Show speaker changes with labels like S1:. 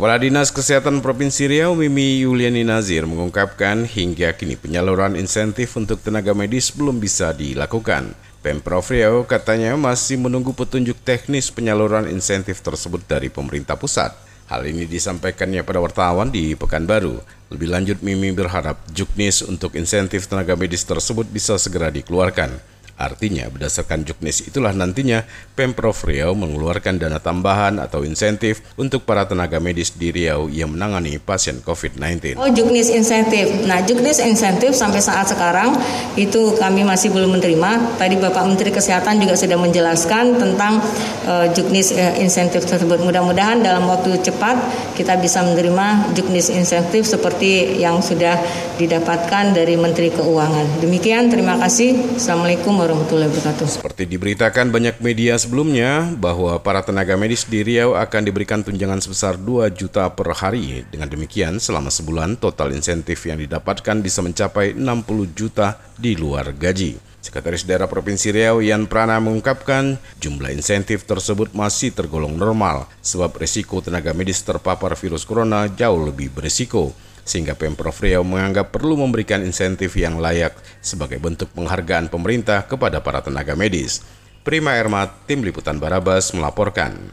S1: Kepala Dinas Kesehatan Provinsi Riau Mimi Yuliani Nazir mengungkapkan hingga kini penyaluran insentif untuk tenaga medis belum bisa dilakukan. Pemprov Riau katanya masih menunggu petunjuk teknis penyaluran insentif tersebut dari pemerintah pusat. Hal ini disampaikannya pada wartawan di Pekanbaru. Lebih lanjut, Mimi berharap juknis untuk insentif tenaga medis tersebut bisa segera dikeluarkan. Artinya, berdasarkan juknis itulah nantinya Pemprov Riau mengeluarkan dana tambahan atau insentif untuk para tenaga medis di Riau yang menangani pasien COVID-19.
S2: Oh, juknis insentif. Nah, juknis insentif sampai saat sekarang itu kami masih belum menerima. Tadi Bapak Menteri Kesehatan juga sudah menjelaskan tentang uh, juknis uh, insentif tersebut. Mudah-mudahan dalam waktu cepat kita bisa menerima juknis insentif seperti yang sudah didapatkan dari Menteri Keuangan. Demikian, terima kasih. Assalamualaikum warahmatullahi wabarakatuh.
S1: Seperti diberitakan banyak media sebelumnya bahwa para tenaga medis di Riau akan diberikan tunjangan sebesar 2 juta per hari. Dengan demikian, selama sebulan total insentif yang didapatkan bisa mencapai 60 juta di luar gaji. Sekretaris Daerah Provinsi Riau Yan Prana mengungkapkan jumlah insentif tersebut masih tergolong normal sebab resiko tenaga medis terpapar virus corona jauh lebih berisiko sehingga Pemprov Riau menganggap perlu memberikan insentif yang layak sebagai bentuk penghargaan pemerintah kepada para tenaga medis. Prima Ermat, Tim Liputan Barabas melaporkan.